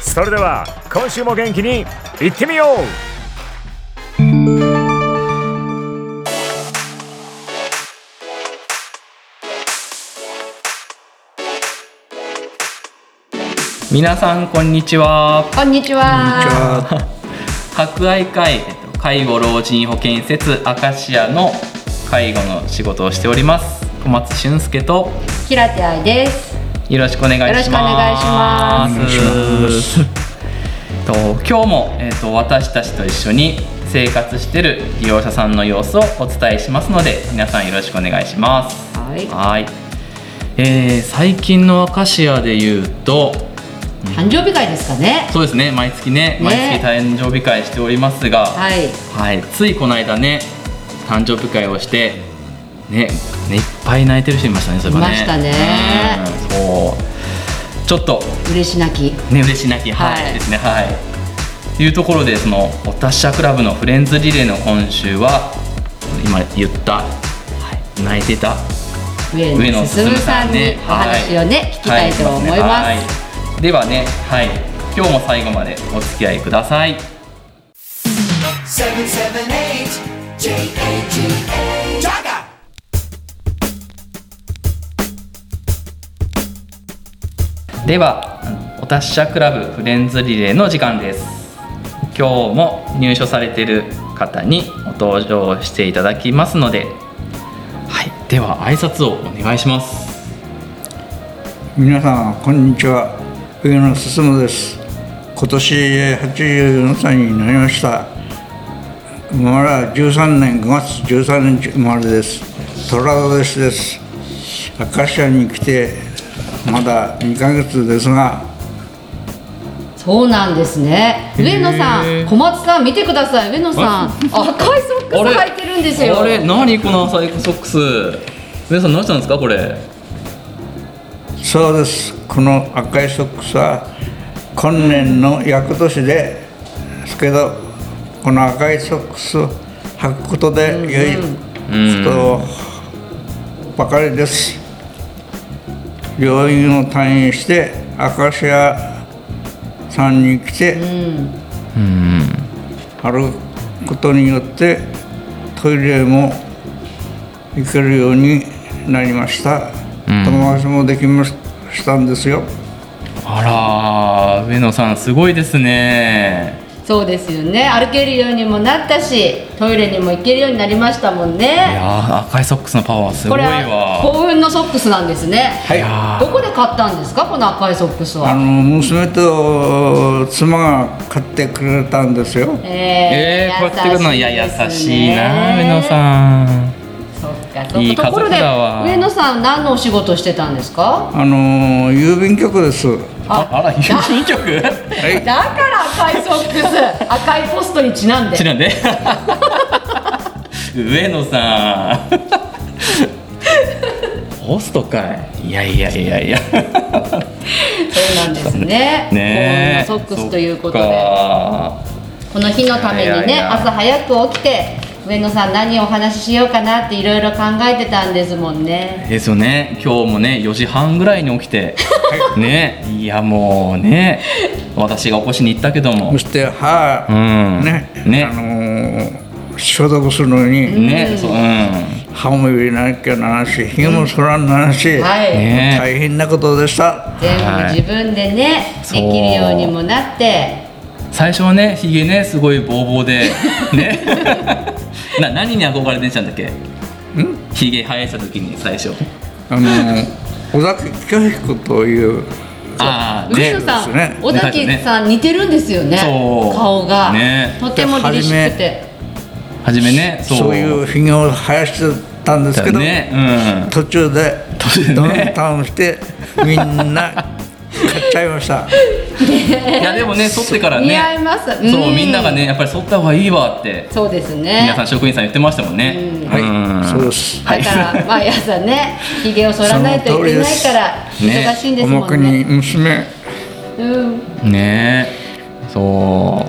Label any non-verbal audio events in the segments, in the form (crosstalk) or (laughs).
それでは今週も元気にいってみよう皆さんこんにちはこんにちは。博愛会、えっと、介護老人保健施設アカシアの介護の仕事をしております小松俊介と平手愛です。よろしくお願いします。よろしくお願いします。お願いしますと今日も、えっと、私たちと一緒に生活している利用者さんの様子をお伝えしますので皆さんよろしくお願いします。はい。はい。えー、最近のアカシアで言うと誕生日会ですかね。そうですね。毎月ね。毎月誕生日会しておりますが、はい。はい、ついこの間ね誕生日会をしてねねいっぱい泣いてる人いましたねそういえばね。いましたねうんそうちょっと嬉し泣き。ね嬉し泣き。はい、はい。ですね。はい。というところでそのお達者クラブのフレンズリレーの今週は今言った、はい、泣いてた上上野野進さんにお話をね、聞きたいと思います。はい。ではねはい。今日も最後までお付き合いくださいではお達者クラブフレンズリレーの時間です。今日も入所されている方にお登場していただきますのではいでは挨拶をお願いします。皆さんこんにちは。上野進です。今年84歳になりました。生まれは13年5月13日生まれです。虎年です。明石家に来てまだ2ヶ月ですが。そうなんですね。上野さん、小松さん見てください。上野さん、赤いソックス履いてるんですよ。あれ？何このサイクソックス？皆さん何したんですか？これ。そうです。この赤いソックスは今年の厄年ですけどこの赤いソックスを履くことで良いことばかりです病院を退院してアカシアさんに来て歩くことによってトイレも行けるようになりました。友達もできましたんですよ。あら上野さんすごいですね。そうですよね。歩けるようにもなったし、トイレにも行けるようになりましたもんいね。やー赤いソックスのパワーすごいこれはわ幸運のソックスなんですね。はい。やどこで買ったんですかこの赤いソックスあは。の娘と妻が買ってくれたんですよ。えー、こうやってくるのいや優しいな上野さん。そっかそっかいい家族ところでだわ上野さん何のお仕事してたんですか？あの郵便局ですああら郵便局だから赤いソックス赤いポストにちなんで。ちなんで？(laughs) 上野さん。ホストかい。いやいやいやいや。そうなんですね。(laughs) ねえ。ソックスということで。か。この日のためにね朝早く起きて上野さん何をお話ししようかなっていろいろ考えてたんですもんね。ですよね。今日もね4時半ぐらいに起きて (laughs) ね。いやもうね。私が起こしに行ったけども。そして歯、うん。ね。ね。あのー消毒するのに、ねそううん。歯も入れなきゃならんしひげもそらんならんし、はい、ね。大変なことでした。全部自分でね、そう。できるようにもなって。最初はねひげねすごいボーボーでね (laughs) な何に憧れてたんだっけ？ひげ生やした時に最初。あの (laughs) 尾崎清彦というああね。さん、小崎さん似てるんですよねそう。顔が、ね。とても凛々しくて。初めねそう。そういうひげを生やしてたんですけど、ねうん途中で途中でねダウンタウンしてみんな買っちゃいました。いやでもね剃ってからね。似合います。そうみんながねやっぱり剃った方がいいわって。そうですね。皆さん職員さん言ってましたもんね。うん。はい、ん。そうです。だから毎朝ねひげを剃らないといけないから忙しいんですも重くんねに娘うん。ね。そ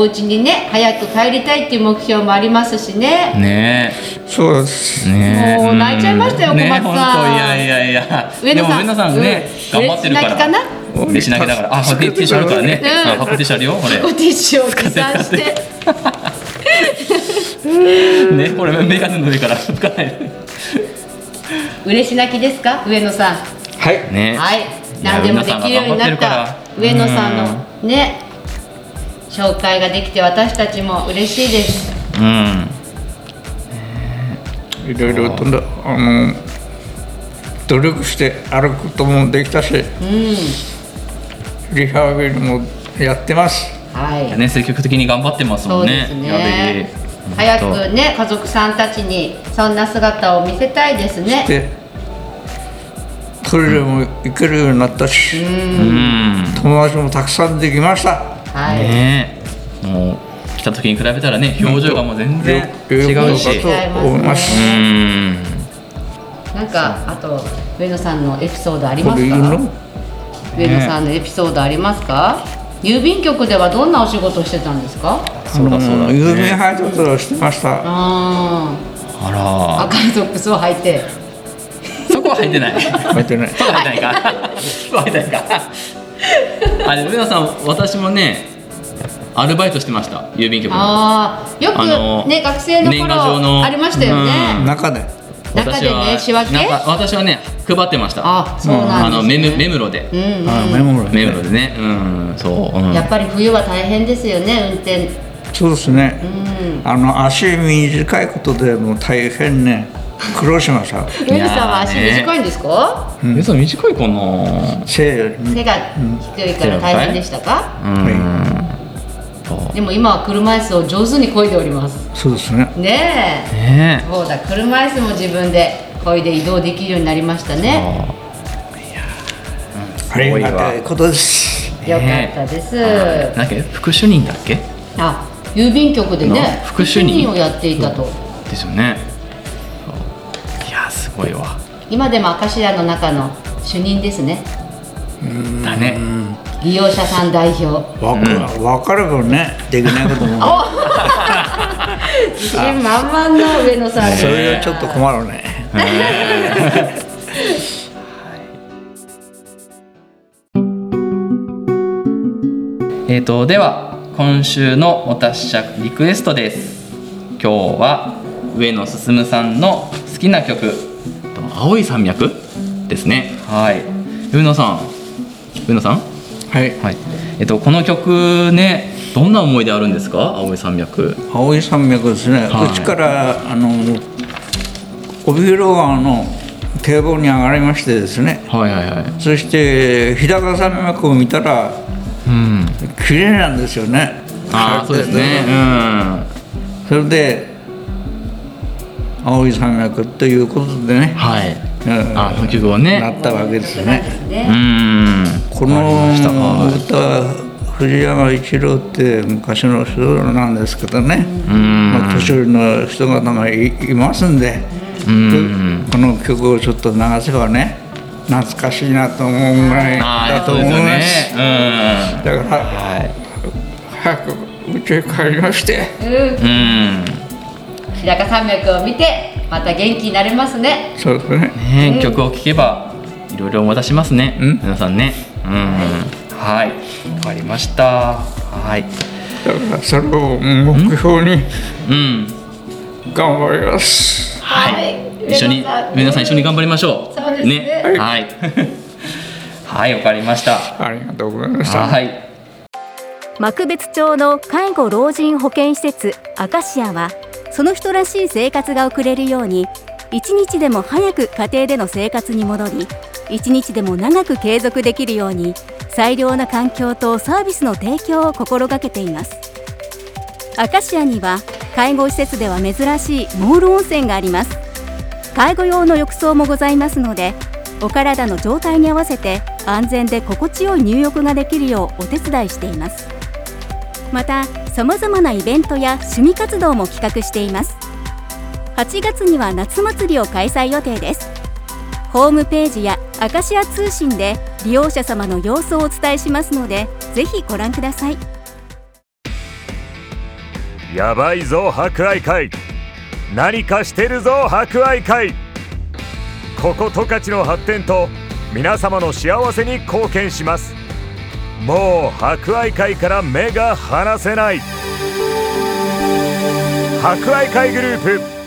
お家にね早く帰りたいっていう目標もありますしね。うね。そうです。ね。もう泣いちゃいましたよね小松さん。本当いやいやいや。上野さん。でも上野さんね、うん。頑張ってるから。嬉し泣きかな？嬉し泣きだから。あティッシュあるからね、うん。あ箱ティッシュあるよこれ。ティッシュを持参して。(laughs) ねこれメガネの上から。吹かない嬉し泣きですか？上野さん。はい。ね。はい。何でもできるようになった。上野さんのね紹介ができて私たちも嬉しいです。うん。いろいろとねあの努力して歩くこともできたしうんリハビリもやってます。はい。ね積極的に頑張ってますもんね。そうですね。早くね家族さんたちにそんな姿を見せたいですね。でトイレも行けるようになったしうん。友達もたくさんできましたはい、ね。もう来た時に比べたらね表情がもう全然違うし。よかったと思います。うん。なんかあと上野さんのエピソードありこますか？上野さんのエピソードありますか？郵便局ではどんなお仕事をしてたんですか？そうだそうだ、あの郵便配達をしてました。あああら。赤いソックスを履いて。そこは入ってない。入ってない。そこは入ってないか。そこは入ってないかあれ上野さん私もねアルバイトしてました郵便局の。ああよくね学生の頃ありましたよね。うん。中で。中でね仕分け？私はね配ってました。あそうなんです、ね、あのメムメムロで、うんうんあメモメムロでね。うんそう、うん、やっぱり冬は大変ですよね運転。そうですね。うん。あの足短いことでもう大変ね苦労しました上野さんは足短いんですか？えそう短いかな。背背が低いから大変でしたか？でも今は車椅子を上手に漕いでおります。そうですね。ねえ。ねそうだ車椅子も自分で漕いで移動できるようになりましたね。ありがたいことです。よかったです、なけ副主任だっけ？あ郵便局でねな副主任をやっていたと。ですよねいやすごいわ今でもアカシアの中の主任ですね。だね。利用者さん代表。わか,、わかればねできないことも。自信満々の上野さん。それはちょっと困るね。えー、とでは今週のお達者リクエストです。今日は上野進さんの好きな曲「青い山脈」ですね。はい。上野さん。上野さん？はい。はい。えっ、とこの曲ねどんな思い出あるんですか？青い山脈。青い山脈ですね、はい。うちからあの帯広川の堤防に上がりましてですね。はいはいはい。そして日高山脈を見たらうん。綺麗なんですよね。ああそうですね。うん。それで青い山脈ということでね、はい。うん。あこの曲をなねったわけですね。うね。ん。このはい歌藤山一郎って昔の人なんですけどね、うん。まあ、年寄りの人方がいいますんで、うん。この曲をちょっと流せばね懐かしいなと思うぐらいあだと思います、ねだからうんはい。早く家へ帰りまして。うんうん日高山脈を見てまた元気になれますね。そうですね。ね、曲を聴けばいろいろ思い出しますね、うん。皆さんね。うん。はい。わかりました。はい。だからそれを目標にうん。頑張ります。はい、はい。一緒に皆さん。一緒に頑張りましょう。そうですね。はい。はい (laughs) わかりました。ありがとうございました、はい。幕別町の介護老人保健施設アカシアはその人らしい生活が送れるように一日でも早く家庭での生活に戻り一日でも長く継続できるように最良な環境とサービスの提供を心がけています。アカシアには介護施設では珍しいモール温泉があります。介護用の浴槽もございますのでお体の状態に合わせて安全で心地よい入浴ができるようお手伝いしています。またさまざまなイベントや趣味活動も企画しています。8月には夏祭りを開催予定です。ホームページやアカシア通信で利用者様の様子をお伝えしますのでぜひご覧ください。やばいぞ博愛会。何かしてるぞ博愛会。ここ十勝の発展と皆様の幸せに貢献します。もう博愛会から目が離せない。博愛会グループ。